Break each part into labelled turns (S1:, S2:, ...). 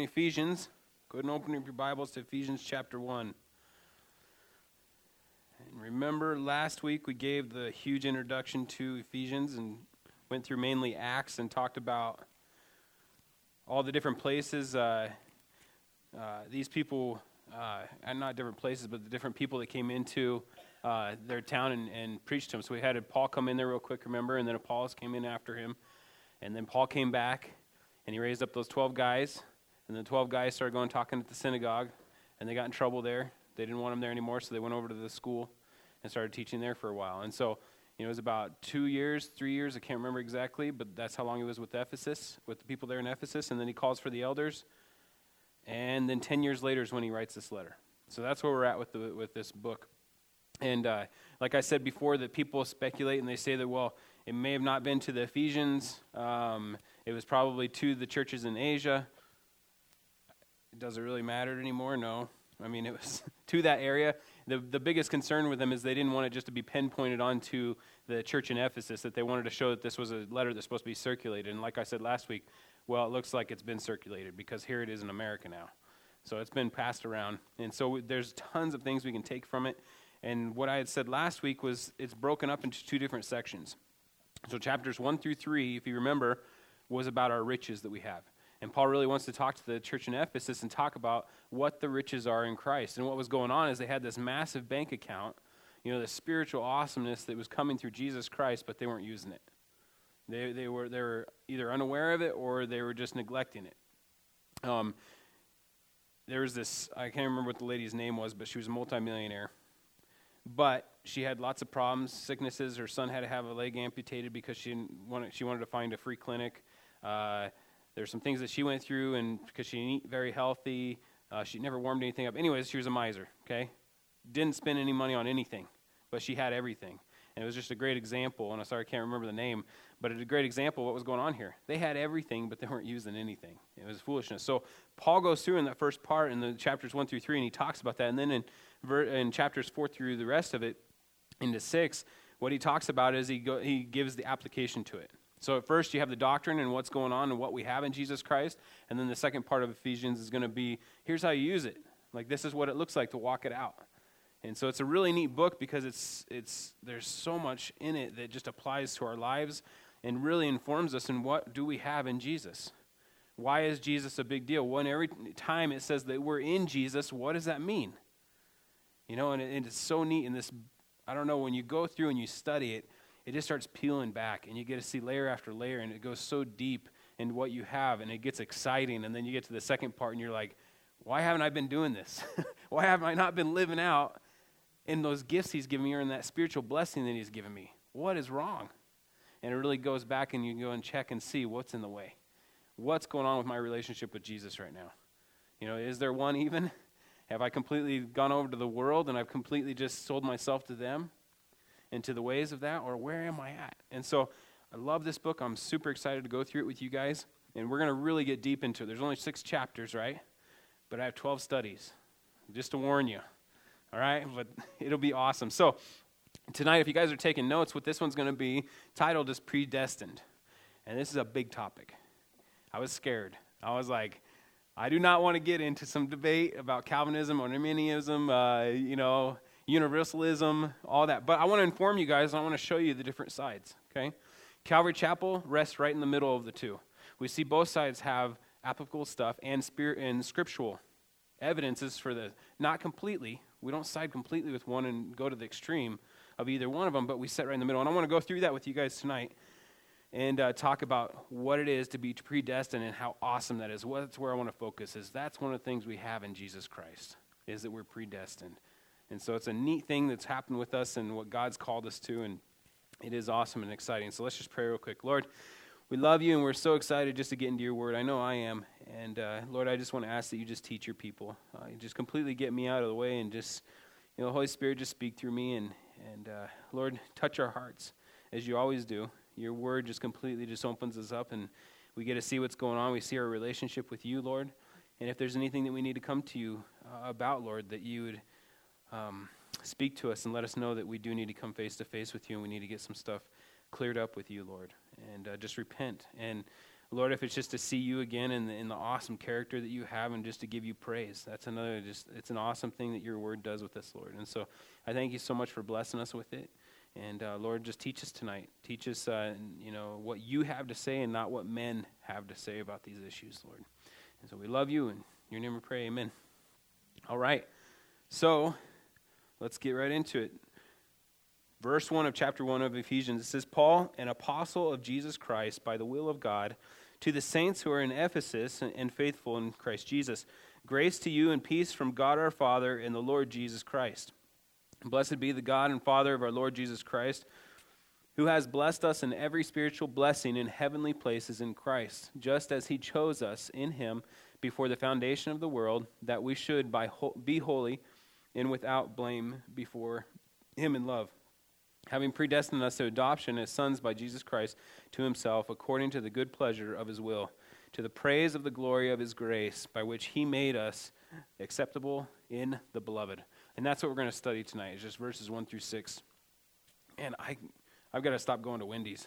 S1: Ephesians. Go ahead and open up your Bibles to Ephesians chapter 1. And remember, last week we gave the huge introduction to Ephesians and went through mainly Acts and talked about all the different places uh, uh, these people, uh, and not different places, but the different people that came into uh, their town and, and preached to them. So we had Paul come in there real quick, remember, and then Apollos came in after him. And then Paul came back and he raised up those 12 guys and the 12 guys started going talking at the synagogue, and they got in trouble there. They didn't want them there anymore, so they went over to the school and started teaching there for a while. And so, you know, it was about two years, three years, I can't remember exactly, but that's how long he was with Ephesus, with the people there in Ephesus. And then he calls for the elders. And then 10 years later is when he writes this letter. So that's where we're at with, the, with this book. And uh, like I said before, that people speculate and they say that, well, it may have not been to the Ephesians. Um, it was probably to the churches in Asia does it really matter anymore? No. I mean, it was to that area. The, the biggest concern with them is they didn't want it just to be pinpointed onto the church in Ephesus, that they wanted to show that this was a letter that's supposed to be circulated. And like I said last week, well, it looks like it's been circulated because here it is in America now. So it's been passed around. And so there's tons of things we can take from it. And what I had said last week was it's broken up into two different sections. So chapters 1 through 3, if you remember, was about our riches that we have. And Paul really wants to talk to the church in Ephesus and talk about what the riches are in Christ. And what was going on is they had this massive bank account, you know, the spiritual awesomeness that was coming through Jesus Christ, but they weren't using it. They, they, were, they were either unaware of it or they were just neglecting it. Um, there was this, I can't remember what the lady's name was, but she was a multimillionaire. But she had lots of problems, sicknesses. Her son had to have a leg amputated because she, wanted, she wanted to find a free clinic. Uh, there's some things that she went through, and because she ate very healthy, uh, she never warmed anything up. Anyways, she was a miser, okay? Didn't spend any money on anything, but she had everything. And it was just a great example, and I'm sorry I can't remember the name, but it's a great example of what was going on here. They had everything, but they weren't using anything. It was foolishness. So Paul goes through in that first part in the chapters 1 through 3, and he talks about that. And then in, in chapters 4 through the rest of it, into 6, what he talks about is he, go, he gives the application to it. So at first you have the doctrine and what's going on and what we have in Jesus Christ, and then the second part of Ephesians is going to be here's how you use it. Like this is what it looks like to walk it out. And so it's a really neat book because it's it's there's so much in it that just applies to our lives and really informs us in what do we have in Jesus. Why is Jesus a big deal? When every time it says that we're in Jesus, what does that mean? You know, and, it, and it's so neat in this. I don't know when you go through and you study it it just starts peeling back and you get to see layer after layer and it goes so deep in what you have and it gets exciting and then you get to the second part and you're like why haven't i been doing this? Why haven't i not been living out in those gifts he's given me or in that spiritual blessing that he's given me? What is wrong? And it really goes back and you can go and check and see what's in the way. What's going on with my relationship with jesus right now? You know is there one even? Have i completely gone over to the world and i've completely just sold myself to them into the ways of that, or where am I at? And so I love this book. I'm super excited to go through it with you guys. And we're going to really get deep into it. There's only six chapters, right? But I have 12 studies, just to warn you. All right? But it'll be awesome. So tonight, if you guys are taking notes, what this one's going to be titled is Predestined. And this is a big topic. I was scared. I was like, I do not want to get into some debate about Calvinism or Arminianism, uh, you know, universalism, all that. But I want to inform you guys, I want to show you the different sides, okay? Calvary Chapel rests right in the middle of the two. We see both sides have applicable stuff and spirit and scriptural evidences for the not completely. We don't side completely with one and go to the extreme of either one of them, but we sit right in the middle. And I want to go through that with you guys tonight and uh, talk about what it is to be predestined and how awesome that is. Well, that's where I want to focus. Is that's one of the things we have in Jesus Christ is that we're predestined. And so it's a neat thing that's happened with us and what God's called us to, and it is awesome and exciting. So let's just pray real quick. Lord, we love you, and we're so excited just to get into your word. I know I am. And uh, Lord, I just want to ask that you just teach your people. Uh, you just completely get me out of the way and just, you know, Holy Spirit, just speak through me. And, and uh, Lord, touch our hearts as you always do. Your word just completely just opens us up, and we get to see what's going on. We see our relationship with you, Lord. And if there's anything that we need to come to you uh, about, Lord, that you would um, speak to us and let us know that we do need to come face to face with you and we need to get some stuff cleared up with you, Lord. And uh, just repent. And Lord, if it's just to see you again in the, in the awesome character that you have and just to give you praise, that's another, just, it's an awesome thing that your word does with us, Lord. And so I thank you so much for blessing us with it. And uh, Lord, just teach us tonight. Teach us, uh, you know, what you have to say and not what men have to say about these issues, Lord. And so we love you, and your name we pray, amen. All right. So let's get right into it. Verse 1 of chapter 1 of Ephesians, it says, Paul, an apostle of Jesus Christ by the will of God, to the saints who are in Ephesus and faithful in Christ Jesus, grace to you and peace from God our Father and the Lord Jesus Christ. Blessed be the God and Father of our Lord Jesus Christ, who has blessed us in every spiritual blessing in heavenly places in Christ, just as he chose us in him before the foundation of the world, that we should by be holy and without blame before him in love, having predestined us to adoption as sons by Jesus Christ to himself, according to the good pleasure of his will, to the praise of the glory of his grace, by which he made us acceptable in the beloved. And that's what we're going to study tonight, is just verses 1 through 6. And I, I've got to stop going to Wendy's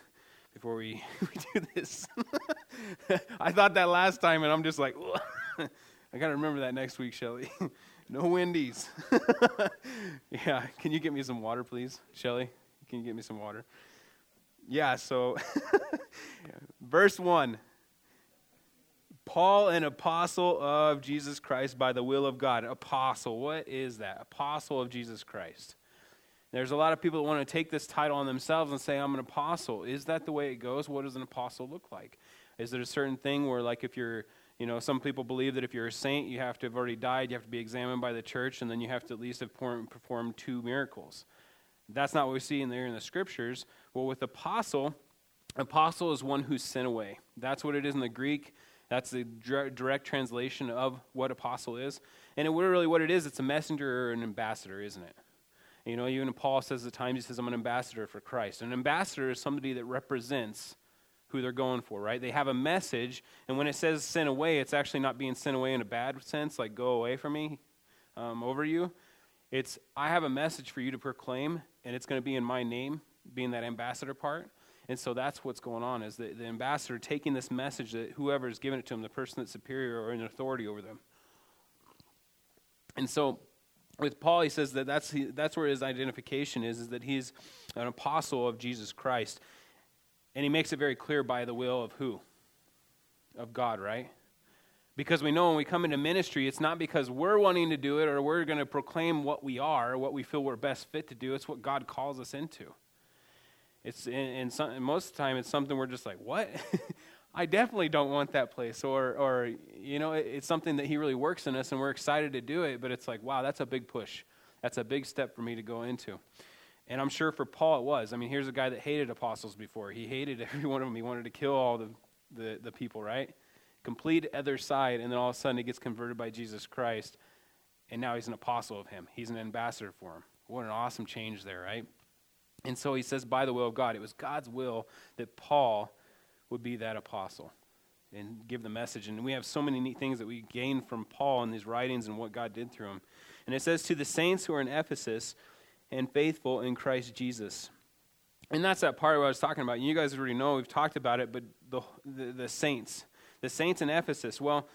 S1: before we, we do this. I thought that last time, and I'm just like, I got to remember that next week, Shelly. No Wendy's. yeah, can you get me some water, please, Shelly? Can you get me some water? Yeah, so verse 1 Paul, an apostle of Jesus Christ by the will of God. Apostle, what is that? Apostle of Jesus Christ. There's a lot of people that want to take this title on themselves and say, I'm an apostle. Is that the way it goes? What does an apostle look like? Is there a certain thing where, like, if you're, you know, some people believe that if you're a saint, you have to have already died, you have to be examined by the church, and then you have to at least have performed two miracles. That's not what we see in there in the scriptures. Well, with apostle, apostle is one who's sent away. That's what it is in the Greek. That's the direct translation of what apostle is. And it, really what it is, it's a messenger or an ambassador, isn't it? You know, even Paul says at times, he says, I'm an ambassador for Christ. An ambassador is somebody that represents who they're going for, right? They have a message, and when it says sent away, it's actually not being sent away in a bad sense, like go away from me, um, over you. It's, I have a message for you to proclaim, and it's going to be in my name, being that ambassador part. And so that's what's going on is the, the ambassador taking this message that whoever is giving it to him, the person that's superior or in authority over them. And so with Paul, he says that that's, that's where his identification is, is that he's an apostle of Jesus Christ. And he makes it very clear by the will of who? Of God, right? Because we know when we come into ministry, it's not because we're wanting to do it or we're going to proclaim what we are, what we feel we're best fit to do. It's what God calls us into. It's and, some, most of the time it's something we're just like, what? I definitely don't want that place, or or you know, it, it's something that He really works in us, and we're excited to do it. But it's like, wow, that's a big push. That's a big step for me to go into. And I'm sure for Paul it was. I mean, here's a guy that hated apostles before. He hated every one of them. He wanted to kill all the, the, the people, right? Complete other side, and then all of a sudden he gets converted by Jesus Christ, and now he's an apostle of him. He's an ambassador for him. What an awesome change there, right? And so he says, by the will of God. It was God's will that Paul would be that apostle and give the message. And we have so many neat things that we gain from Paul and these writings and what God did through him. And it says, To the saints who are in Ephesus and faithful in Christ Jesus. And that's that part of what I was talking about. You guys already know, we've talked about it, but the, the, the saints. The saints in Ephesus. Well,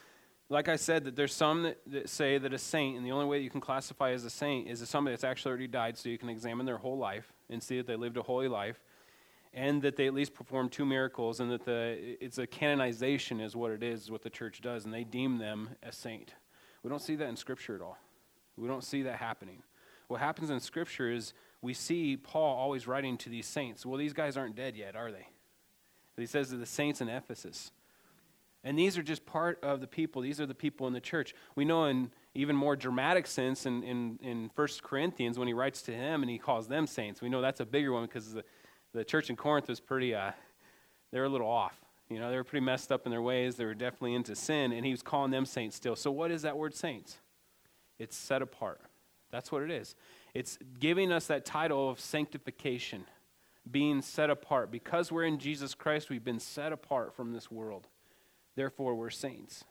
S1: like I said, that there's some that, that, say that a saint, and the only way you can classify as a saint is somebody that's actually already died, so you can examine their whole life and see that they lived a holy life, and that they at least performed two miracles, and that the, it's a canonization, is what it is what the church does, and they deem them a saint. We don't see that in Scripture at all. We don't see that happening. What happens in Scripture is we see Paul always writing to these saints. Well, these guys aren't dead yet, are they? He says to the saints in Ephesus. And these are just part of the people. These are the people in the church. We know in even more dramatic sense in, in, in 1 Corinthians when he writes to him and he calls them saints. We know that's a bigger one because the, the church in Corinth was pretty, uh, they were a little off. You know, they were pretty messed up in their ways. They were definitely into sin, and he was calling them saints still. So, what is that word saints? It's set apart. That's what it is. It's giving us that title of sanctification, being set apart. Because we're in Jesus Christ, we've been set apart from this world. Therefore, we're saints.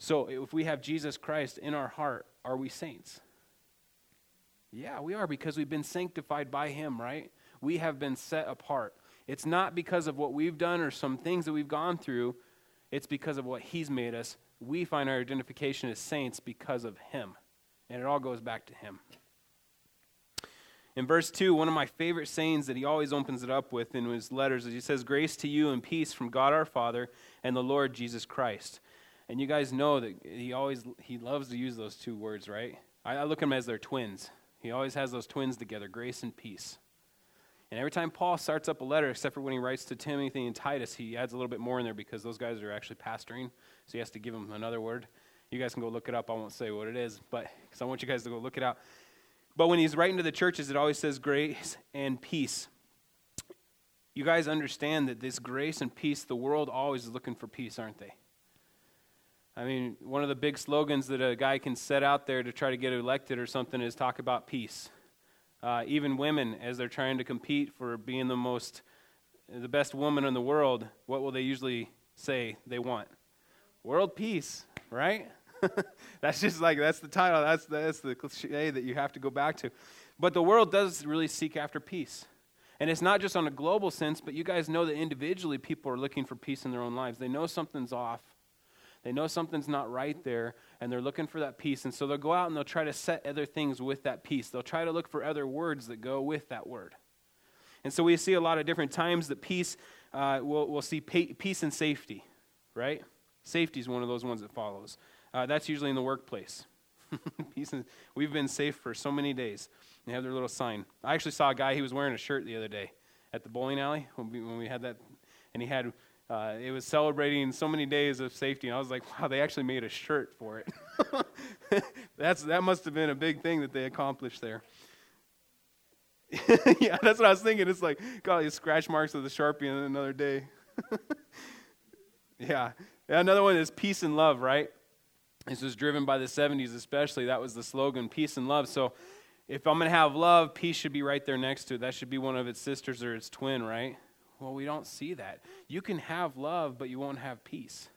S1: So, if we have Jesus Christ in our heart, are we saints? Yeah, we are because we've been sanctified by Him, right? We have been set apart. It's not because of what we've done or some things that we've gone through, it's because of what He's made us. We find our identification as saints because of Him. And it all goes back to Him. In verse 2, one of my favorite sayings that he always opens it up with in his letters is he says, Grace to you and peace from God our Father and the Lord Jesus Christ. And you guys know that he always he loves to use those two words, right? I, I look at them as their twins. He always has those twins together, grace and peace. And every time Paul starts up a letter, except for when he writes to Timothy and Titus, he adds a little bit more in there because those guys are actually pastoring. So he has to give them another word. You guys can go look it up. I won't say what it is, but because I want you guys to go look it out. But when he's writing to the churches, it always says grace and peace. You guys understand that this grace and peace, the world always is looking for peace, aren't they? I mean, one of the big slogans that a guy can set out there to try to get elected or something is talk about peace. Uh, even women, as they're trying to compete for being the most, the best woman in the world, what will they usually say they want? World peace, right? that's just like that's the title. That's that's the cliche that you have to go back to. But the world does really seek after peace. And it's not just on a global sense, but you guys know that individually people are looking for peace in their own lives. They know something's off. They know something's not right there, and they're looking for that peace. And so they'll go out and they'll try to set other things with that peace. They'll try to look for other words that go with that word. And so we see a lot of different times that peace, uh, we'll, we'll see peace and safety, right? Safety is one of those ones that follows. Uh, that's usually in the workplace. we've been safe for so many days. They have their little sign. I actually saw a guy, he was wearing a shirt the other day at the bowling alley when we, when we had that, and he had, uh, it was celebrating so many days of safety, and I was like, wow, they actually made a shirt for it. that's, that must have been a big thing that they accomplished there. yeah, that's what I was thinking. It's like, these scratch marks of the Sharpie in another day. yeah. Another one is peace and love, right? This was driven by the 70s, especially. That was the slogan, peace and love. So if I'm going to have love, peace should be right there next to it. That should be one of its sisters or its twin, right? Well, we don't see that. You can have love, but you won't have peace.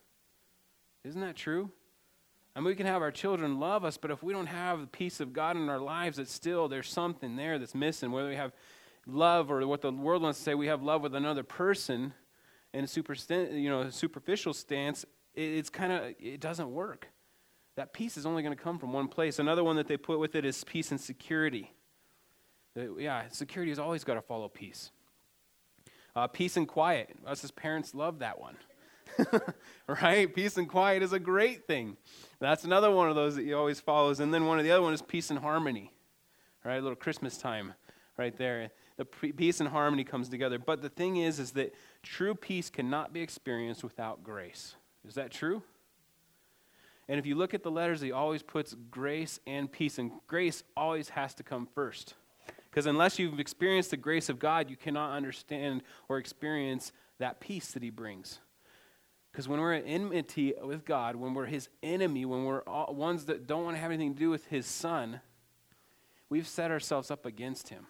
S1: Isn't that true? I mean, we can have our children love us, but if we don't have the peace of God in our lives, it's still, there's something there that's missing. Whether we have love or what the world wants to say, we have love with another person in a super, you know, superficial stance, it's kind of, it doesn't work that peace is only going to come from one place. Another one that they put with it is peace and security. Yeah, security has always got to follow peace. Uh, peace and quiet. Us as parents love that one. right? Peace and quiet is a great thing. That's another one of those that he always follows. And then one of the other one is peace and harmony. Right? A little Christmas time right there. The peace and harmony comes together. But the thing is, is that true peace cannot be experienced without grace. Is that true? And if you look at the letters, he always puts grace and peace, and grace always has to come first. Because unless you've experienced the grace of God, you cannot understand or experience that peace that he brings. Because when we're in enmity with God, when we're his enemy, when we're ones that don't want to have anything to do with his son, we've set ourselves up against him.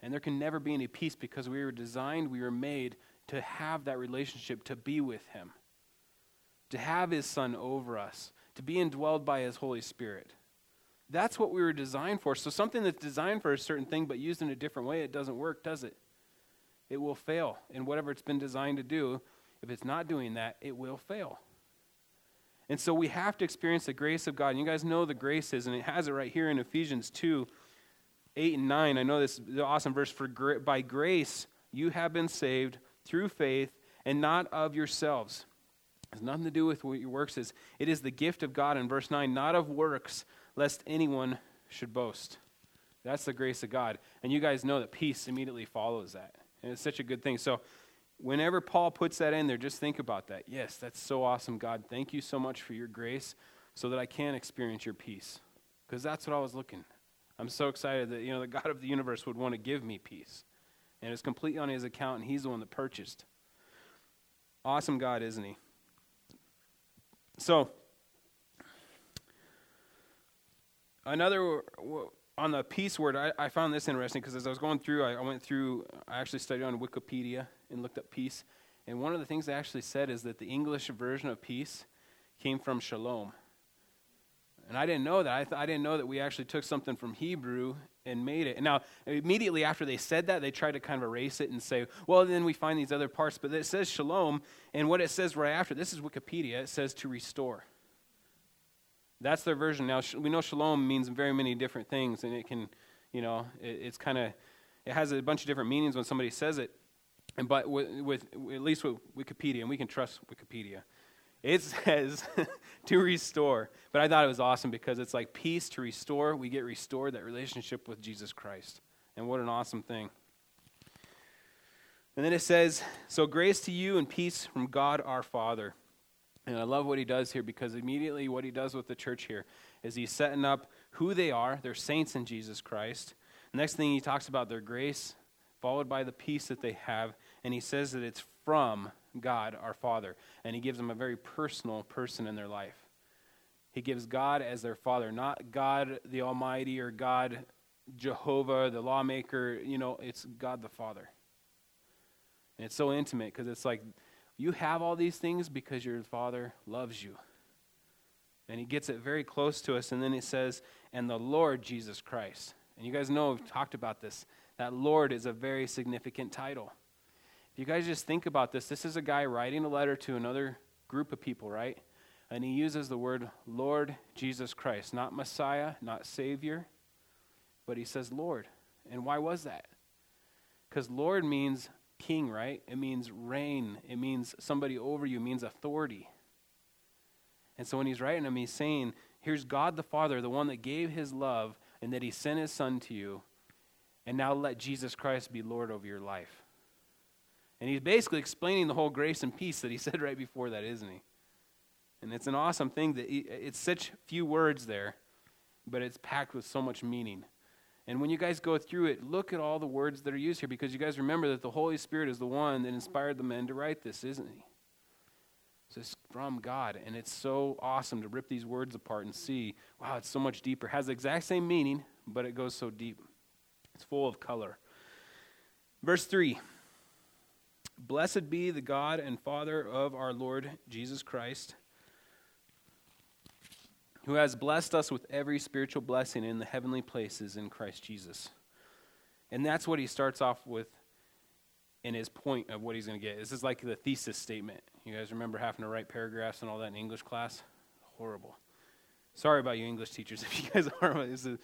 S1: And there can never be any peace because we were designed, we were made to have that relationship, to be with him to have his son over us, to be indwelled by his Holy Spirit. That's what we were designed for. So something that's designed for a certain thing but used in a different way, it doesn't work, does it? It will fail in whatever it's been designed to do. If it's not doing that, it will fail. And so we have to experience the grace of God. And you guys know the grace is, and it has it right here in Ephesians 2 8 and 9. I know this is awesome verse. For by grace you have been saved through faith, and not of yourselves. Has nothing to do with what your works is. It is the gift of God in verse 9, not of works, lest anyone should boast. That's the grace of God. And you guys know that peace immediately follows that. And it's such a good thing. So, whenever Paul puts that in there, just think about that. Yes, that's so awesome, God. Thank you so much for your grace so that I can experience your peace. Because that's what I was looking. I'm so excited that, you know, the God of the universe would want to give me peace. And it's completely on his account, and he's the one that purchased. Awesome God, isn't he? So, another on the peace word, I, I found this interesting because as I was going through, I, I, went through, I actually studied on Wikipedia and looked up peace. And one of the things they actually said is that the English version of peace came from shalom. And I didn't know that. I, th- I didn't know that we actually took something from Hebrew and made it. And now, immediately after they said that, they tried to kind of erase it and say, well, then we find these other parts. But it says shalom, and what it says right after, this is Wikipedia, it says to restore. That's their version. Now, we know shalom means very many different things, and it can, you know, it, it's kind of, it has a bunch of different meanings when somebody says it. And but with, with at least with Wikipedia, and we can trust Wikipedia, it says to restore. But I thought it was awesome because it's like peace to restore. We get restored that relationship with Jesus Christ. And what an awesome thing. And then it says, So grace to you and peace from God our Father. And I love what he does here because immediately what he does with the church here is he's setting up who they are. They're saints in Jesus Christ. Next thing he talks about their grace, followed by the peace that they have. And he says that it's from God, our Father. And he gives them a very personal person in their life. He gives God as their Father, not God the Almighty or God Jehovah, the lawmaker. You know, it's God the Father. And it's so intimate because it's like you have all these things because your Father loves you. And he gets it very close to us. And then he says, and the Lord Jesus Christ. And you guys know, we've talked about this. That Lord is a very significant title. You guys just think about this, this is a guy writing a letter to another group of people, right? And he uses the word Lord Jesus Christ, not Messiah, not Savior, but he says Lord. And why was that? Because Lord means king, right? It means reign. It means somebody over you, it means authority. And so when he's writing them, he's saying, Here's God the Father, the one that gave his love and that he sent his son to you. And now let Jesus Christ be Lord over your life. And he's basically explaining the whole grace and peace that he said right before that, isn't he? And it's an awesome thing that he, it's such few words there, but it's packed with so much meaning. And when you guys go through it, look at all the words that are used here because you guys remember that the Holy Spirit is the one that inspired the men to write this, isn't he? So it's from God, and it's so awesome to rip these words apart and see, wow, it's so much deeper. It has the exact same meaning, but it goes so deep. It's full of color. Verse 3 Blessed be the God and Father of our Lord Jesus Christ who has blessed us with every spiritual blessing in the heavenly places in Christ Jesus. And that's what he starts off with in his point of what he's going to get. This is like the thesis statement. You guys remember having to write paragraphs and all that in English class? Horrible. Sorry about you English teachers if you guys are. This is,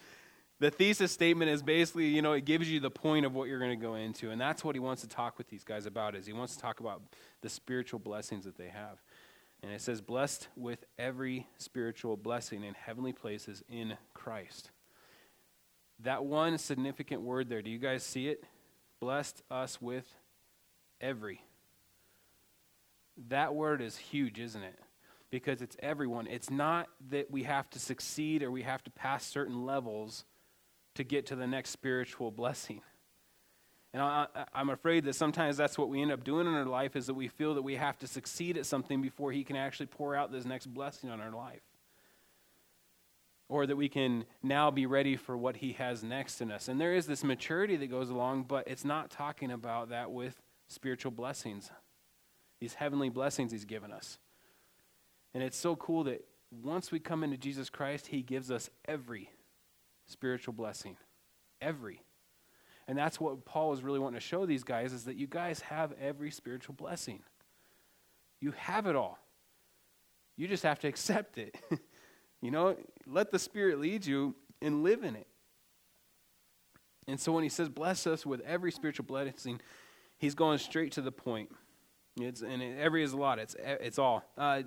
S1: the thesis statement is basically, you know, it gives you the point of what you're going to go into. And that's what he wants to talk with these guys about is he wants to talk about the spiritual blessings that they have. And it says, blessed with every spiritual blessing in heavenly places in Christ. That one significant word there, do you guys see it? Blessed us with every. That word is huge, isn't it? Because it's everyone. It's not that we have to succeed or we have to pass certain levels to get to the next spiritual blessing. And I, am afraid that sometimes that's what we end up doing in our life is that we feel that we have to succeed at something before He can actually pour out this next blessing on our life. Or that we can now be ready for what He has next in us. And there is this maturity that goes along, but it's not talking about that with spiritual blessings, these heavenly blessings He's given us. And it's so cool that once we come into Jesus Christ, He gives us every spiritual blessing. Every. And that's what Paul is really wanting to show these guys is that you guys have every spiritual blessing. You have it all. You just have to accept it. you know, let the Spirit lead you and live in it. And so when he says, bless us with every spiritual blessing, he's going straight to the point. It's, and every is a lot, it's, it's all. Uh,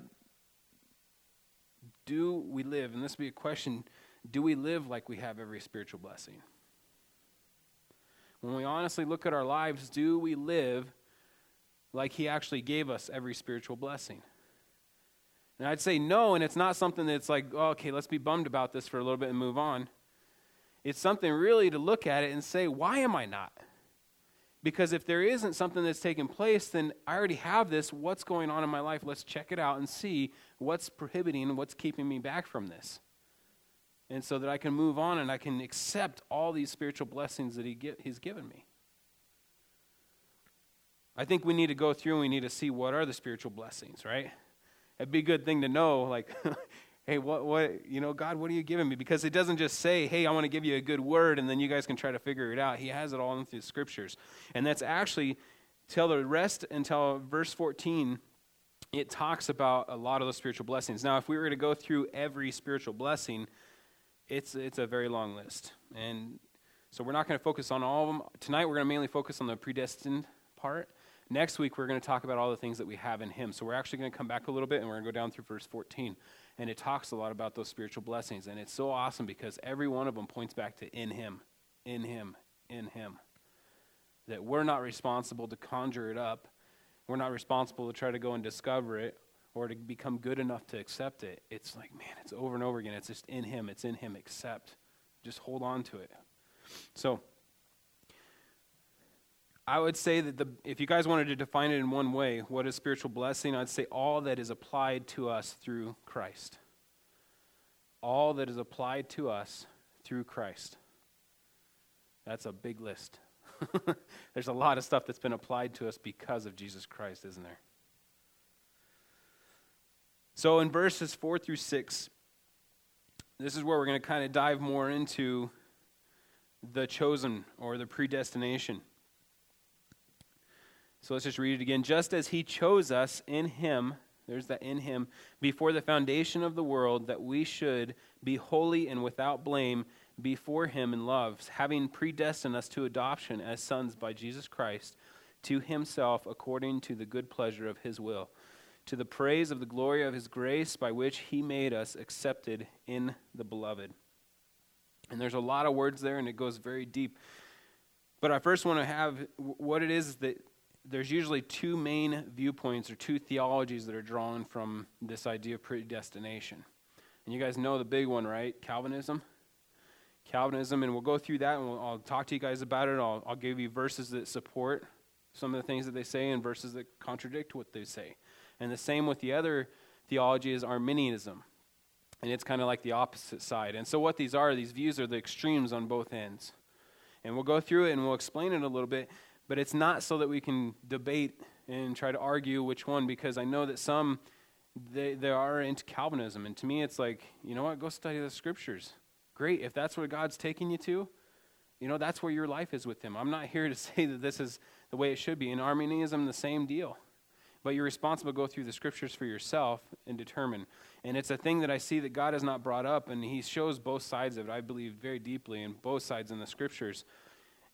S1: do we live, and this would be a question, do we live like we have every spiritual blessing? when we honestly look at our lives, do we live like He actually gave us every spiritual blessing? And I'd say no, and it's not something that's like, oh, okay, let's be bummed about this for a little bit and move on. It's something really to look at it and say, why am I not? Because if there isn't something that's taking place, then I already have this. What's going on in my life? Let's check it out and see what's prohibiting, what's keeping me back from this and so that I can move on and I can accept all these spiritual blessings that he get, He's given me. I think we need to go through and we need to see what are the spiritual blessings, right? It'd be a good thing to know, like, hey, what, what, you know, God, what are you giving me? Because it doesn't just say, hey, I want to give you a good word, and then you guys can try to figure it out. He has it all in the scriptures. And that's actually, till the rest, until verse 14, it talks about a lot of those spiritual blessings. Now, if we were to go through every spiritual blessing, it's, it's a very long list. And so we're not going to focus on all of them. Tonight, we're going to mainly focus on the predestined part. Next week, we're going to talk about all the things that we have in Him. So we're actually going to come back a little bit and we're going to go down through verse 14. And it talks a lot about those spiritual blessings. And it's so awesome because every one of them points back to in Him, in Him, in Him. That we're not responsible to conjure it up, we're not responsible to try to go and discover it or to become good enough to accept it. It's like, man, it's over and over again. It's just in Him, it's in Him, accept. Just hold on to it. So, I would say that the, if you guys wanted to define it in one way, what is spiritual blessing? I'd say all that is applied to us through Christ. All that is applied to us through Christ. That's a big list. There's a lot of stuff that's been applied to us because of Jesus Christ, isn't there? So in verses 4 through 6, this is where we're going to kind of dive more into the chosen or the predestination. So let's just read it again. Just as he chose us in him, there's that in him, before the foundation of the world, that we should be holy and without blame before him in love, having predestined us to adoption as sons by Jesus Christ to himself according to the good pleasure of his will, to the praise of the glory of his grace by which he made us accepted in the beloved. And there's a lot of words there, and it goes very deep. But I first want to have what it is that there's usually two main viewpoints or two theologies that are drawn from this idea of predestination. And you guys know the big one, right? Calvinism. Calvinism, and we'll go through that and we'll, I'll talk to you guys about it. I'll, I'll give you verses that support some of the things that they say and verses that contradict what they say. And the same with the other theology is Arminianism. And it's kind of like the opposite side. And so, what these are, these views are the extremes on both ends. And we'll go through it and we'll explain it a little bit. But it's not so that we can debate and try to argue which one, because I know that some they, they are into Calvinism. And to me, it's like, you know what? Go study the scriptures. Great. If that's where God's taking you to, you know, that's where your life is with Him. I'm not here to say that this is the way it should be. In Arminianism, the same deal. But you're responsible to go through the scriptures for yourself and determine. And it's a thing that I see that God has not brought up, and He shows both sides of it, I believe, very deeply, in both sides in the scriptures.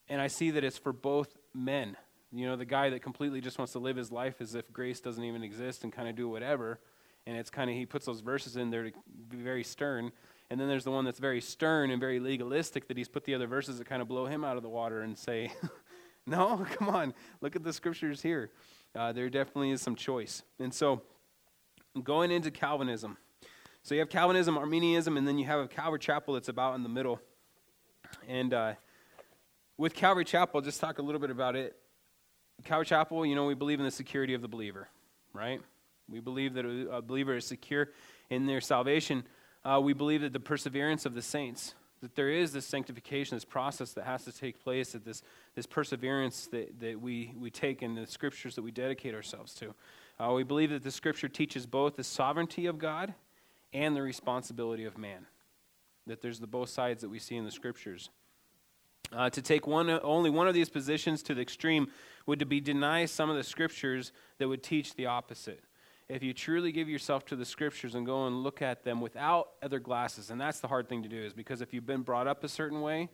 S1: And I see that it's for both men. You know, the guy that completely just wants to live his life as if grace doesn't even exist and kind of do whatever. And it's kind of, he puts those verses in there to be very stern. And then there's the one that's very stern and very legalistic that he's put the other verses that kind of blow him out of the water and say, no, come on, look at the scriptures here. Uh, there definitely is some choice. And so, going into Calvinism. So you have Calvinism, Arminianism, and then you have a Calvary Chapel that's about in the middle. And uh, with Calvary Chapel, just talk a little bit about it. Calvary Chapel, you know, we believe in the security of the believer, right? We believe that a believer is secure in their salvation. Uh, we believe that the perseverance of the saints, that there is this sanctification, this process that has to take place, that this, this perseverance that, that we, we take in the scriptures that we dedicate ourselves to. Uh, we believe that the scripture teaches both the sovereignty of God and the responsibility of man. That there's the both sides that we see in the scriptures. Uh, to take one, only one of these positions to the extreme would to be deny some of the scriptures that would teach the opposite. If you truly give yourself to the scriptures and go and look at them without other glasses, and that's the hard thing to do, is because if you've been brought up a certain way,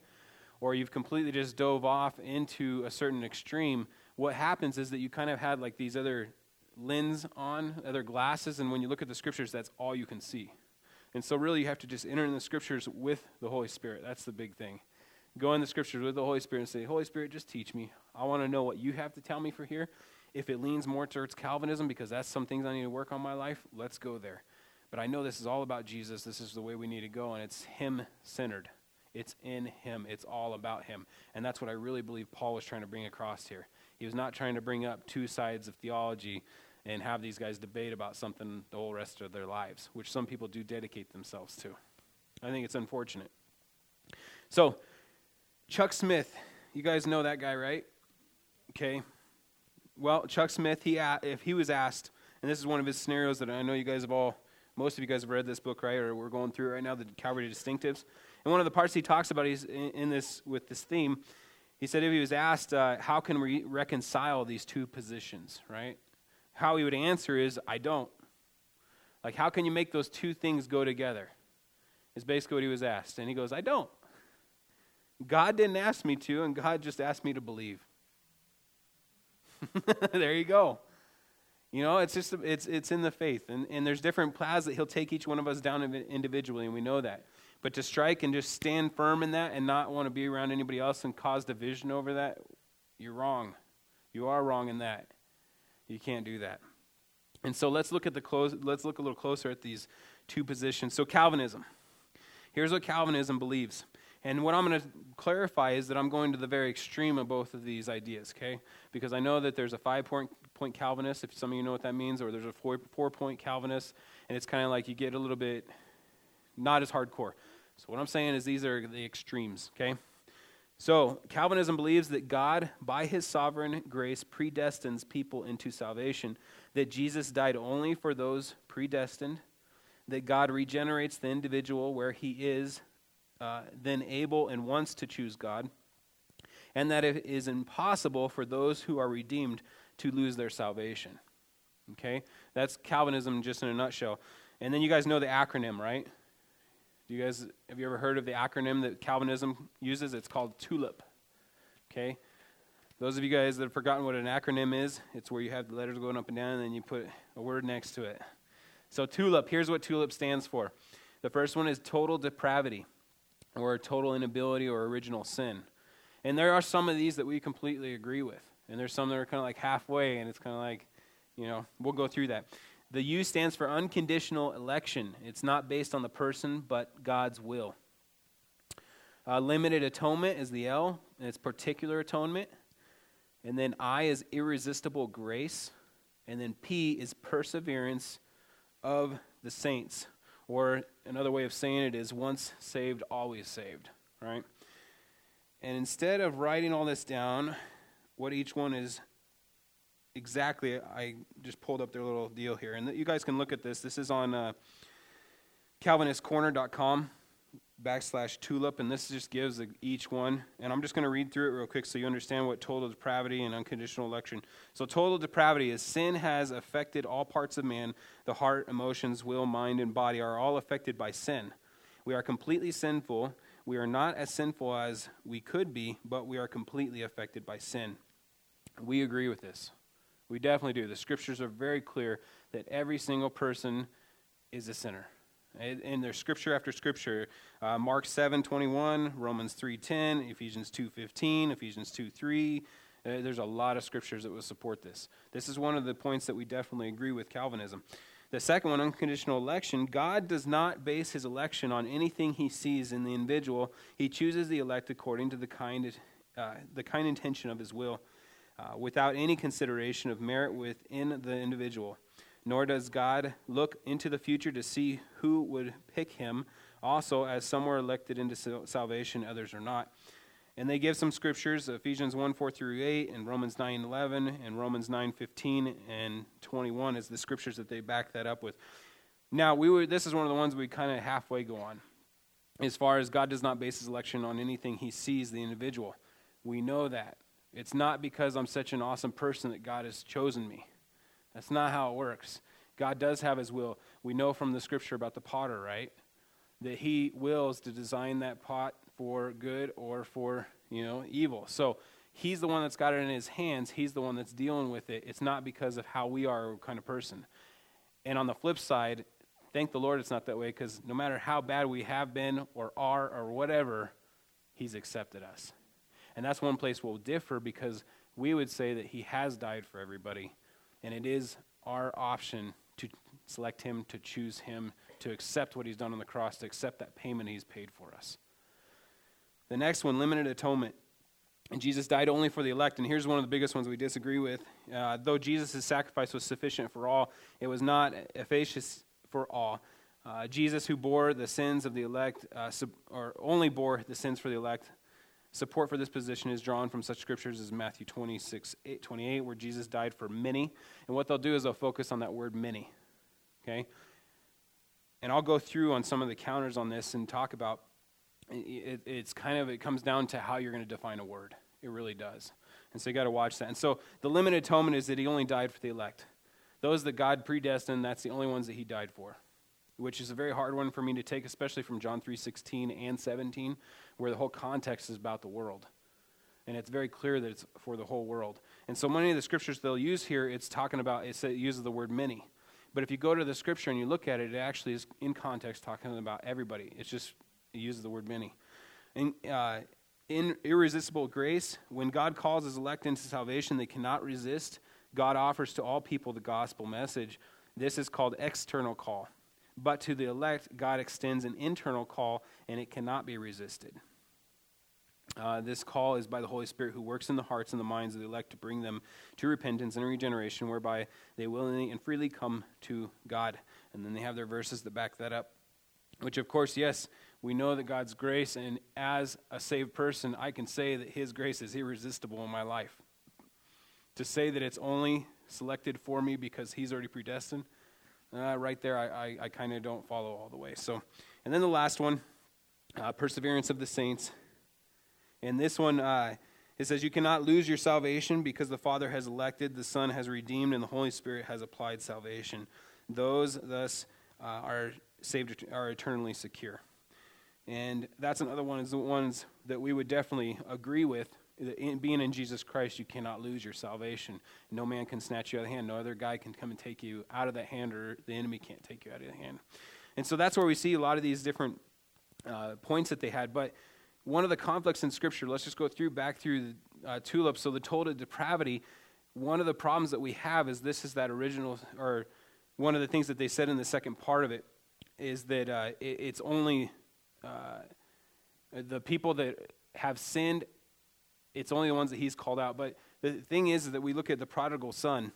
S1: or you've completely just dove off into a certain extreme, what happens is that you kind of had like these other lens on, other glasses, and when you look at the scriptures, that's all you can see. And so, really, you have to just enter in the scriptures with the Holy Spirit. That's the big thing go in the scriptures with the Holy Spirit and say, Holy Spirit, just teach me. I want to know what you have to tell me for here. If it leans more towards Calvinism, because that's some things I need to work on my life, let's go there. But I know this is all about Jesus. This is the way we need to go, and it's Him centered. It's in Him. It's all about Him. And that's what I really believe Paul was trying to bring across here. He was not trying to bring up two sides of theology and have these guys debate about something the whole rest of their lives, which some people do dedicate themselves to. I think it's unfortunate. So, Chuck Smith, you guys know that guy, right? Okay. Well, Chuck Smith, he if he was asked, and this is one of his scenarios that I know you guys have all most of you guys have read this book, right? Or we're going through right now, the Calvary Distinctives. And one of the parts he talks about is in, in this with this theme. He said if he was asked, uh, "How can we reconcile these two positions?" Right? How he would answer is, "I don't." Like, how can you make those two things go together? Is basically what he was asked, and he goes, "I don't." God didn't ask me to, and God just asked me to believe. there you go. You know, it's just it's it's in the faith, and and there's different paths that He'll take each one of us down individually, and we know that. But to strike and just stand firm in that, and not want to be around anybody else and cause division over that, you're wrong. You are wrong in that. You can't do that. And so let's look at the close. Let's look a little closer at these two positions. So Calvinism. Here's what Calvinism believes. And what I'm going to clarify is that I'm going to the very extreme of both of these ideas, okay? Because I know that there's a five point, point Calvinist, if some of you know what that means, or there's a four, four point Calvinist, and it's kind of like you get a little bit not as hardcore. So what I'm saying is these are the extremes, okay? So Calvinism believes that God, by his sovereign grace, predestines people into salvation, that Jesus died only for those predestined, that God regenerates the individual where he is uh, then able and wants to choose God, and that it is impossible for those who are redeemed to lose their salvation. Okay? That's Calvinism just in a nutshell. And then you guys know the acronym, right? Do you guys have you ever heard of the acronym that Calvinism uses? It's called TULIP. Okay? Those of you guys that have forgotten what an acronym is, it's where you have the letters going up and down and then you put a word next to it. So TULIP, here's what TULIP stands for. The first one is total depravity or a total inability or original sin. And there are some of these that we completely agree with. And there's some that are kind of like halfway, and it's kind of like, you know, we'll go through that. The U stands for unconditional election. It's not based on the person, but God's will. Uh, limited atonement is the L, and it's particular atonement. And then I is irresistible grace. And then P is perseverance of the saints. Or another way of saying it is once saved, always saved, right? And instead of writing all this down, what each one is exactly, I just pulled up their little deal here. And you guys can look at this. This is on uh, CalvinistCorner.com backslash tulip, and this just gives each one. And I'm just going to read through it real quick so you understand what total depravity and unconditional election. So, total depravity is sin has affected all parts of man. The heart, emotions, will, mind, and body are all affected by sin. We are completely sinful. We are not as sinful as we could be, but we are completely affected by sin. We agree with this. We definitely do. The scriptures are very clear that every single person is a sinner. And there's scripture after scripture. Uh, Mark 7, 21, Romans 3, 10, Ephesians 2, 15, Ephesians 2, 3. Uh, there's a lot of scriptures that will support this. This is one of the points that we definitely agree with Calvinism. The second one, unconditional election, God does not base his election on anything he sees in the individual. He chooses the elect according to the kind, uh, the kind intention of his will, uh, without any consideration of merit within the individual nor does God look into the future to see who would pick him, also, as some were elected into salvation, others are not. And they give some scriptures Ephesians 1 4 through 8, and Romans 9 11, and Romans 9 15 and 21 is the scriptures that they back that up with. Now, we were, this is one of the ones we kind of halfway go on. As far as God does not base his election on anything he sees the individual. We know that. It's not because I'm such an awesome person that God has chosen me. That's not how it works. God does have his will. We know from the scripture about the potter, right? That he wills to design that pot for good or for, you know, evil. So he's the one that's got it in his hands. He's the one that's dealing with it. It's not because of how we are kind of person. And on the flip side, thank the Lord it's not that way because no matter how bad we have been or are or whatever, he's accepted us. And that's one place we'll differ because we would say that he has died for everybody and it is our option to select Him, to choose Him, to accept what He's done on the cross, to accept that payment He's paid for us. The next one, limited atonement. And Jesus died only for the elect. And here's one of the biggest ones we disagree with. Uh, though Jesus' sacrifice was sufficient for all, it was not efficacious for all. Uh, Jesus, who bore the sins of the elect, uh, sub, or only bore the sins for the elect, Support for this position is drawn from such scriptures as Matthew 26, 8, 28, where Jesus died for many. And what they'll do is they'll focus on that word many. Okay? and I'll go through on some of the counters on this and talk about it, it's kind of, it comes down to how you're going to define a word. It really does. And so you got to watch that. And so the limited atonement is that he only died for the elect. Those that God predestined, that's the only ones that he died for, which is a very hard one for me to take, especially from John 3.16 and 17, where the whole context is about the world. And it's very clear that it's for the whole world. And so many of the scriptures they'll use here, it's talking about, it uses the word many. But if you go to the scripture and you look at it, it actually is in context talking about everybody. It's just, it uses the word many. And uh, in irresistible grace, when God calls his elect into salvation, they cannot resist. God offers to all people the gospel message. This is called external call. But to the elect, God extends an internal call, and it cannot be resisted. Uh, this call is by the Holy Spirit who works in the hearts and the minds of the elect to bring them to repentance and regeneration, whereby they willingly and freely come to God. And then they have their verses that back that up. Which, of course, yes, we know that God's grace, and as a saved person, I can say that His grace is irresistible in my life. To say that it's only selected for me because He's already predestined, uh, right there, I, I, I kind of don't follow all the way. So, and then the last one, uh, perseverance of the saints. And this one, uh, it says, You cannot lose your salvation because the Father has elected, the Son has redeemed, and the Holy Spirit has applied salvation. Those, thus, uh, are saved, are eternally secure. And that's another one is the ones that we would definitely agree with. In being in Jesus Christ, you cannot lose your salvation. No man can snatch you out of the hand. No other guy can come and take you out of that hand, or the enemy can't take you out of the hand. And so that's where we see a lot of these different uh, points that they had. But one of the conflicts in Scripture, let's just go through back through uh, tulip. So the total depravity, one of the problems that we have is this is that original, or one of the things that they said in the second part of it, is that uh, it, it's only uh, the people that have sinned, it's only the ones that he's called out. But the thing is that we look at the prodigal son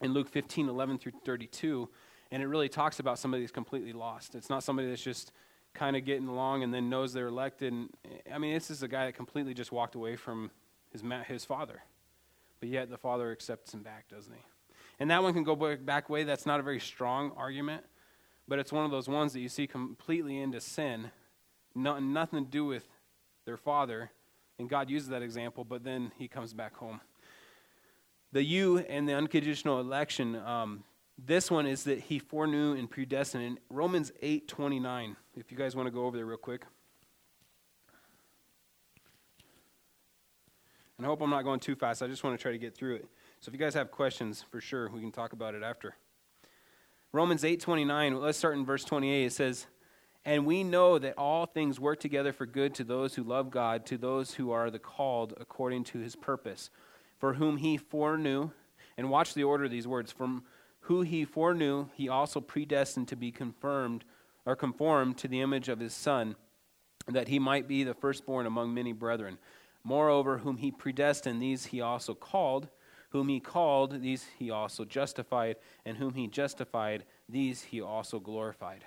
S1: in Luke 15, 11 through 32, and it really talks about somebody that's completely lost. It's not somebody that's just kind of getting along and then knows they're elected. And, I mean, this is a guy that completely just walked away from his, his father. But yet the father accepts him back, doesn't he? And that one can go back way. That's not a very strong argument, but it's one of those ones that you see completely into sin no, nothing to do with their father. And God uses that example, but then he comes back home. The you and the unconditional election, um, this one is that he foreknew and predestined. In Romans 8 29, if you guys want to go over there real quick. And I hope I'm not going too fast. I just want to try to get through it. So if you guys have questions, for sure, we can talk about it after. Romans 8:29, let's start in verse 28. It says, and we know that all things work together for good to those who love God, to those who are the called according to his purpose, for whom he foreknew. And watch the order of these words. From who he foreknew, he also predestined to be confirmed or conformed to the image of his Son, that he might be the firstborn among many brethren. Moreover, whom he predestined, these he also called. Whom he called, these he also justified. And whom he justified, these he also glorified.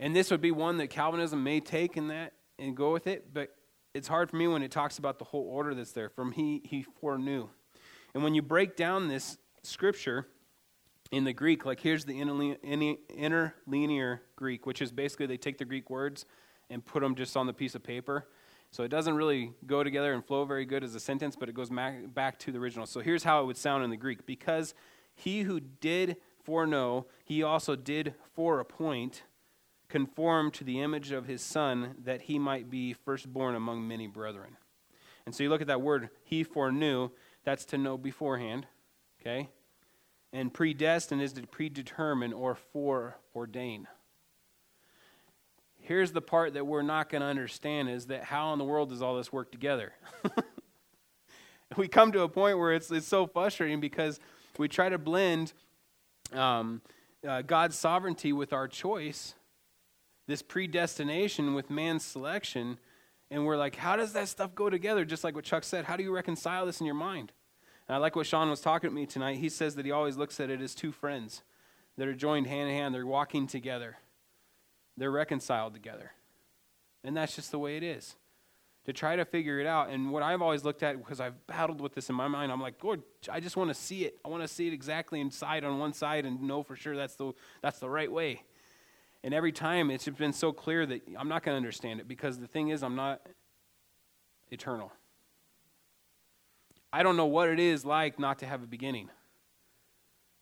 S1: And this would be one that Calvinism may take in that and go with it, but it's hard for me when it talks about the whole order that's there. From he, he foreknew. And when you break down this scripture in the Greek, like here's the interlinear Greek, which is basically they take the Greek words and put them just on the piece of paper. So it doesn't really go together and flow very good as a sentence, but it goes back to the original. So here's how it would sound in the Greek. Because he who did foreknow, he also did foreappoint conform to the image of his son, that he might be firstborn among many brethren. And so you look at that word, he foreknew, that's to know beforehand, okay? And predestined is to predetermine or foreordain. Here's the part that we're not going to understand is that how in the world does all this work together? we come to a point where it's, it's so frustrating because we try to blend um, uh, God's sovereignty with our choice this predestination with man's selection. And we're like, how does that stuff go together? Just like what Chuck said, how do you reconcile this in your mind? And I like what Sean was talking to me tonight. He says that he always looks at it as two friends that are joined hand in hand. They're walking together, they're reconciled together. And that's just the way it is. To try to figure it out. And what I've always looked at, because I've battled with this in my mind, I'm like, Lord, I just want to see it. I want to see it exactly inside on one side and know for sure that's the, that's the right way. And every time it's been so clear that I'm not going to understand it because the thing is, I'm not eternal. I don't know what it is like not to have a beginning.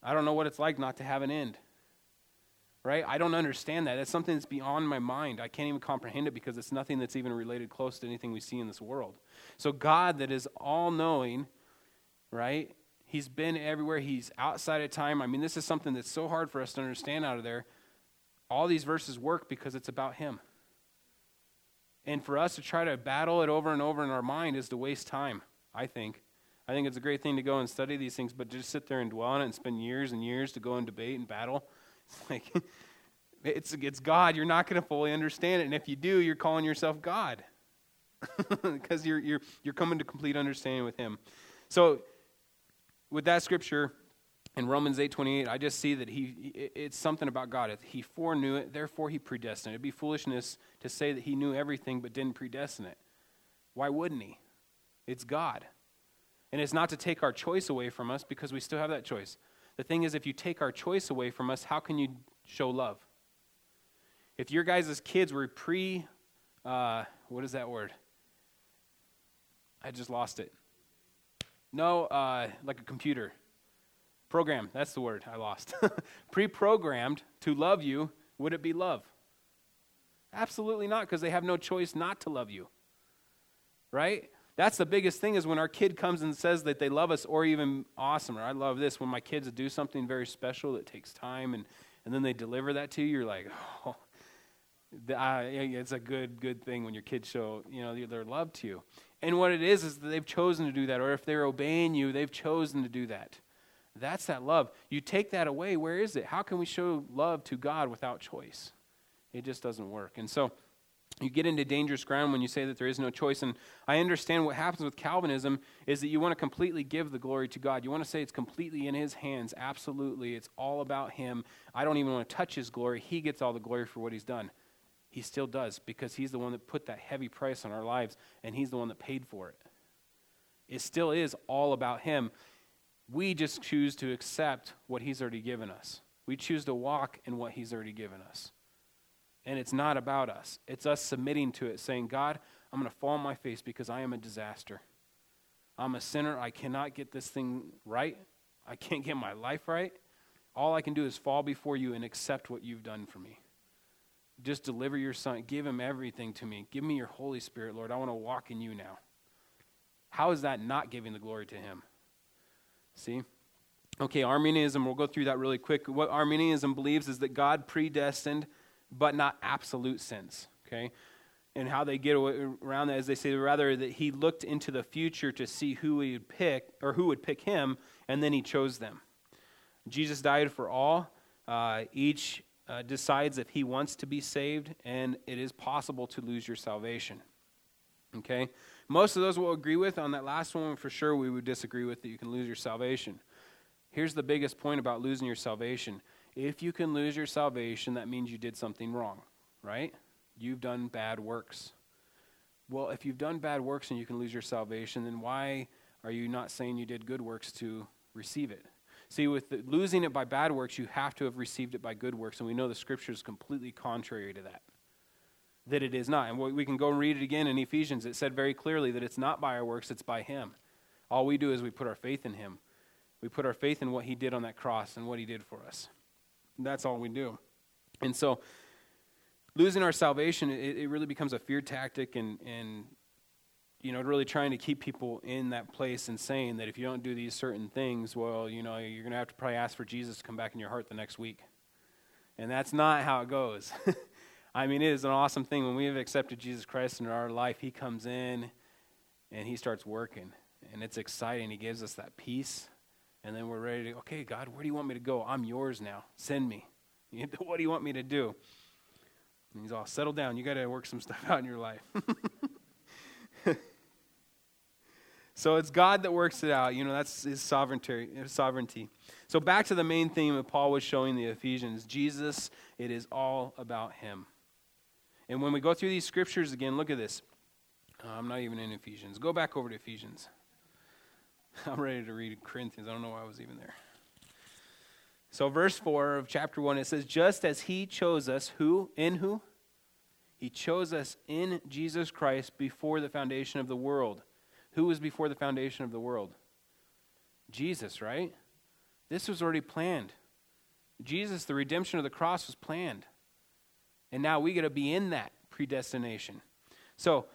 S1: I don't know what it's like not to have an end. Right? I don't understand that. That's something that's beyond my mind. I can't even comprehend it because it's nothing that's even related close to anything we see in this world. So, God, that is all knowing, right? He's been everywhere. He's outside of time. I mean, this is something that's so hard for us to understand out of there. All these verses work because it's about Him. And for us to try to battle it over and over in our mind is to waste time, I think. I think it's a great thing to go and study these things, but just sit there and dwell on it and spend years and years to go and debate and battle. It's like, it's, it's God. You're not going to fully understand it. And if you do, you're calling yourself God because you're, you're, you're coming to complete understanding with Him. So, with that scripture in Romans 8:28, I just see that he it's something about God. He foreknew it, therefore he predestined. It'd be foolishness to say that he knew everything but didn't predestine it. Why wouldn't he? It's God. And it's not to take our choice away from us because we still have that choice. The thing is, if you take our choice away from us, how can you show love? If your guys' kids were pre, uh, what is that word? I just lost it. No, uh, like a computer. Program, that's the word I lost. pre programmed to love you, would it be love? Absolutely not, because they have no choice not to love you. Right? That's the biggest thing is when our kid comes and says that they love us, or even awesomer. I love this when my kids do something very special that takes time and, and then they deliver that to you, you're like, oh, it's a good, good thing when your kids show, you know, their love to you. And what it is, is that they've chosen to do that. Or if they're obeying you, they've chosen to do that. That's that love. You take that away, where is it? How can we show love to God without choice? It just doesn't work. And so you get into dangerous ground when you say that there is no choice. And I understand what happens with Calvinism is that you want to completely give the glory to God. You want to say it's completely in His hands. Absolutely. It's all about Him. I don't even want to touch His glory. He gets all the glory for what He's done. He still does because He's the one that put that heavy price on our lives and He's the one that paid for it. It still is all about Him. We just choose to accept what He's already given us, we choose to walk in what He's already given us. And it's not about us. It's us submitting to it, saying, God, I'm going to fall on my face because I am a disaster. I'm a sinner. I cannot get this thing right. I can't get my life right. All I can do is fall before you and accept what you've done for me. Just deliver your son. Give him everything to me. Give me your Holy Spirit, Lord. I want to walk in you now. How is that not giving the glory to him? See? Okay, Arminianism, we'll go through that really quick. What Arminianism believes is that God predestined but not absolute sense. Okay? And how they get around that is they say rather that he looked into the future to see who he would pick or who would pick him, and then he chose them. Jesus died for all. Uh, each uh, decides if he wants to be saved, and it is possible to lose your salvation. Okay? Most of those will agree with. On that last one, for sure, we would disagree with that you can lose your salvation. Here's the biggest point about losing your salvation if you can lose your salvation, that means you did something wrong, right? You've done bad works. Well, if you've done bad works and you can lose your salvation, then why are you not saying you did good works to receive it? See, with the, losing it by bad works, you have to have received it by good works, and we know the scripture is completely contrary to that. That it is not. And we can go and read it again in Ephesians. It said very clearly that it's not by our works, it's by Him. All we do is we put our faith in Him. We put our faith in what He did on that cross and what He did for us. That's all we do. And so, losing our salvation, it, it really becomes a fear tactic and, and, you know, really trying to keep people in that place and saying that if you don't do these certain things, well, you know, you're going to have to probably ask for Jesus to come back in your heart the next week. And that's not how it goes. I mean, it is an awesome thing. When we have accepted Jesus Christ into our life, He comes in and He starts working. And it's exciting. He gives us that peace and then we're ready to, okay, God, where do you want me to go? I'm yours now. Send me. What do you want me to do? And he's all, settle down. You got to work some stuff out in your life. so it's God that works it out. You know, that's his sovereignty. sovereignty. So back to the main theme that Paul was showing the Ephesians Jesus, it is all about him. And when we go through these scriptures again, look at this. Uh, I'm not even in Ephesians. Go back over to Ephesians. I'm ready to read Corinthians. I don't know why I was even there. So, verse 4 of chapter 1, it says, Just as he chose us, who? In who? He chose us in Jesus Christ before the foundation of the world. Who was before the foundation of the world? Jesus, right? This was already planned. Jesus, the redemption of the cross was planned. And now we got to be in that predestination. So,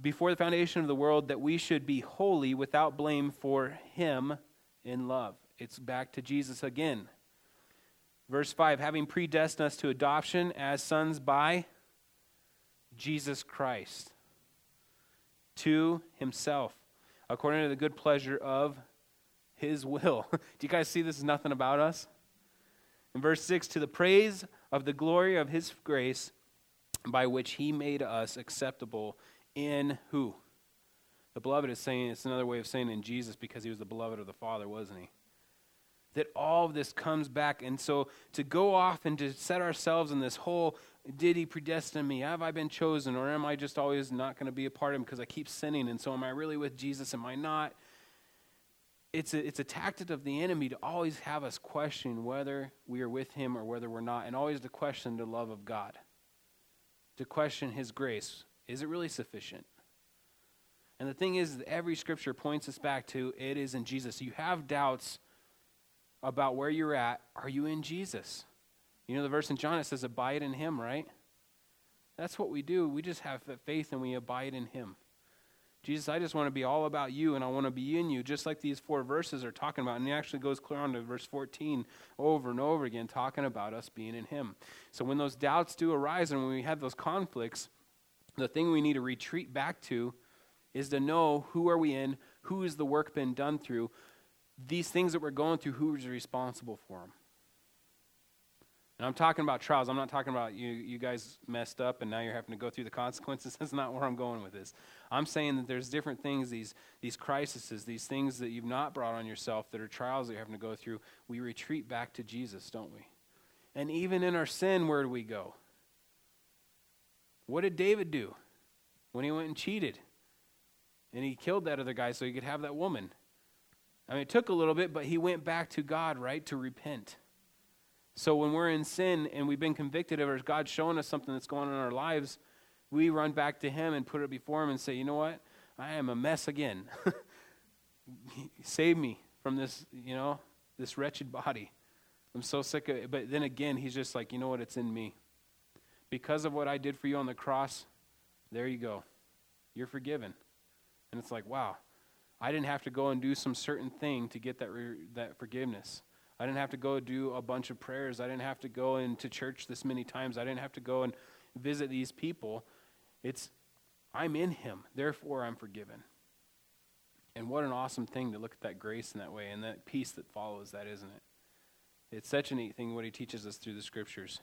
S1: before the foundation of the world, that we should be holy without blame for him in love. It's back to Jesus again. Verse 5 having predestined us to adoption as sons by Jesus Christ to himself, according to the good pleasure of his will. Do you guys see this is nothing about us? In verse 6 to the praise of the glory of his grace by which he made us acceptable in who? The beloved is saying, it's another way of saying in Jesus because he was the beloved of the Father, wasn't he? that all of this comes back. And so to go off and to set ourselves in this whole did he predestine me? Have I been chosen? Or am I just always not going to be a part of him because I keep sinning? And so am I really with Jesus? Am I not? It's a, it's a tactic of the enemy to always have us question whether we are with him or whether we're not, and always to question the love of God, to question his grace. Is it really sufficient? And the thing is, every scripture points us back to it is in Jesus. You have doubts about where you're at, are you in Jesus? You know the verse in John it says, abide in him, right? That's what we do. We just have faith and we abide in him. Jesus, I just want to be all about you and I want to be in you, just like these four verses are talking about. And he actually goes clear on to verse 14 over and over again, talking about us being in him. So when those doubts do arise and when we have those conflicts, the thing we need to retreat back to is to know who are we in, who is the work been done through, these things that we're going through, who's responsible for them? And I'm talking about trials. I'm not talking about you, you guys messed up and now you're having to go through the consequences. That's not where I'm going with this. I'm saying that there's different things, these, these crises, these things that you've not brought on yourself that are trials that you're having to go through. We retreat back to Jesus, don't we? And even in our sin, where do we go? What did David do when he went and cheated? And he killed that other guy so he could have that woman. I mean, it took a little bit, but he went back to God, right, to repent. So when we're in sin and we've been convicted of it, God's showing us something that's going on in our lives, we run back to Him and put it before Him and say, you know what? I am a mess again. Save me from this, you know, this wretched body. I'm so sick of it. But then again, He's just like, you know what? It's in me. Because of what I did for you on the cross, there you go. You're forgiven. And it's like, wow, I didn't have to go and do some certain thing to get that, re- that forgiveness. I didn't have to go do a bunch of prayers. I didn't have to go into church this many times. I didn't have to go and visit these people. It's, I'm in Him, therefore I'm forgiven. And what an awesome thing to look at that grace in that way and that peace that follows that, isn't it? It's such a neat thing what He teaches us through the scriptures.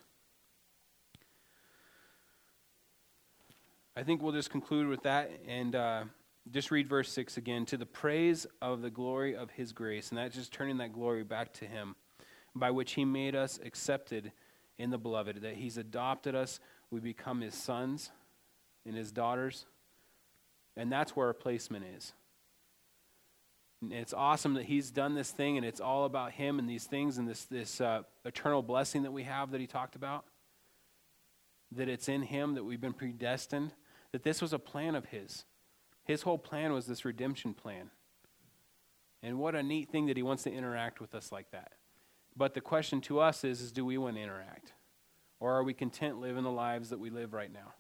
S1: I think we'll just conclude with that and. Uh, just read verse 6 again. To the praise of the glory of his grace. And that's just turning that glory back to him, by which he made us accepted in the beloved, that he's adopted us. We become his sons and his daughters. And that's where our placement is. And it's awesome that he's done this thing, and it's all about him and these things and this, this uh, eternal blessing that we have that he talked about. That it's in him that we've been predestined, that this was a plan of his. His whole plan was this redemption plan. And what a neat thing that he wants to interact with us like that. But the question to us is, is do we want to interact? Or are we content living the lives that we live right now?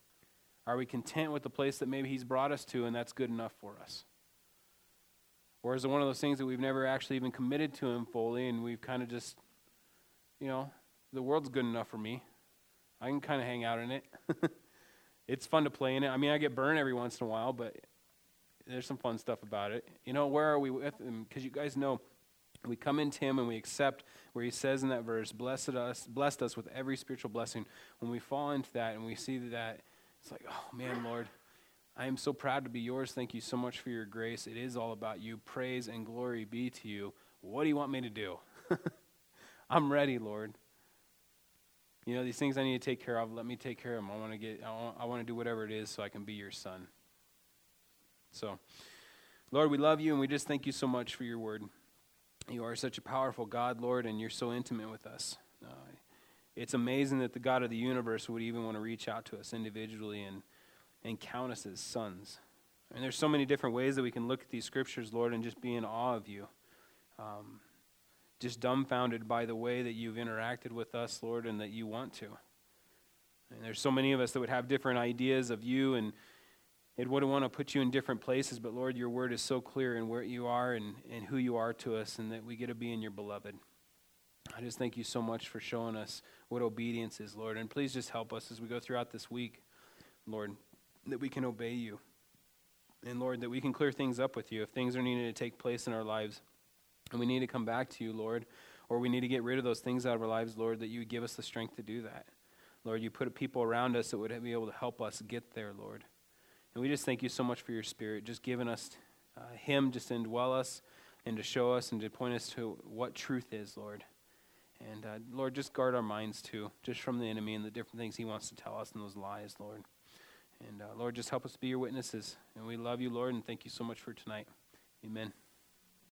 S1: Are we content with the place that maybe he's brought us to and that's good enough for us? Or is it one of those things that we've never actually even committed to him fully and we've kind of just, you know, the world's good enough for me. I can kind of hang out in it. it's fun to play in it. I mean, I get burned every once in a while, but there's some fun stuff about it. You know, where are we with him? Because you guys know we come into him and we accept where he says in that verse, blessed us, blessed us with every spiritual blessing. When we fall into that and we see that, it's like, oh man, Lord, I am so proud to be yours. Thank you so much for your grace. It is all about you. Praise and glory be to you. What do you want me to do? I'm ready, Lord. You know, these things I need to take care of, let me take care of them. I want to get I want, to do whatever it is so I can be your son. So, Lord, we love you and we just thank you so much for your word. You are such a powerful God, Lord, and you're so intimate with us. Uh, it's amazing that the God of the universe would even want to reach out to us individually and, and count us as sons. And there's so many different ways that we can look at these scriptures, Lord, and just be in awe of you. Um, just dumbfounded by the way that you've interacted with us, Lord, and that you want to. And there's so many of us that would have different ideas of you and it would want to put you in different places, but Lord, your word is so clear in where you are and, and who you are to us, and that we get to be in your beloved. I just thank you so much for showing us what obedience is, Lord. And please just help us as we go throughout this week, Lord, that we can obey you. And Lord, that we can clear things up with you if things are needed to take place in our lives. And we need to come back to you, Lord, or we need to get rid of those things out of our lives, Lord, that you would give us the strength to do that. Lord, you put people around us that would be able to help us get there, Lord. And we just thank you so much for your spirit, just giving us uh, Him just to indwell us and to show us and to point us to what truth is, Lord. And uh, Lord, just guard our minds too, just from the enemy and the different things he wants to tell us and those lies, Lord. And uh, Lord, just help us be your witnesses. And we love you, Lord, and thank you so much for tonight. Amen.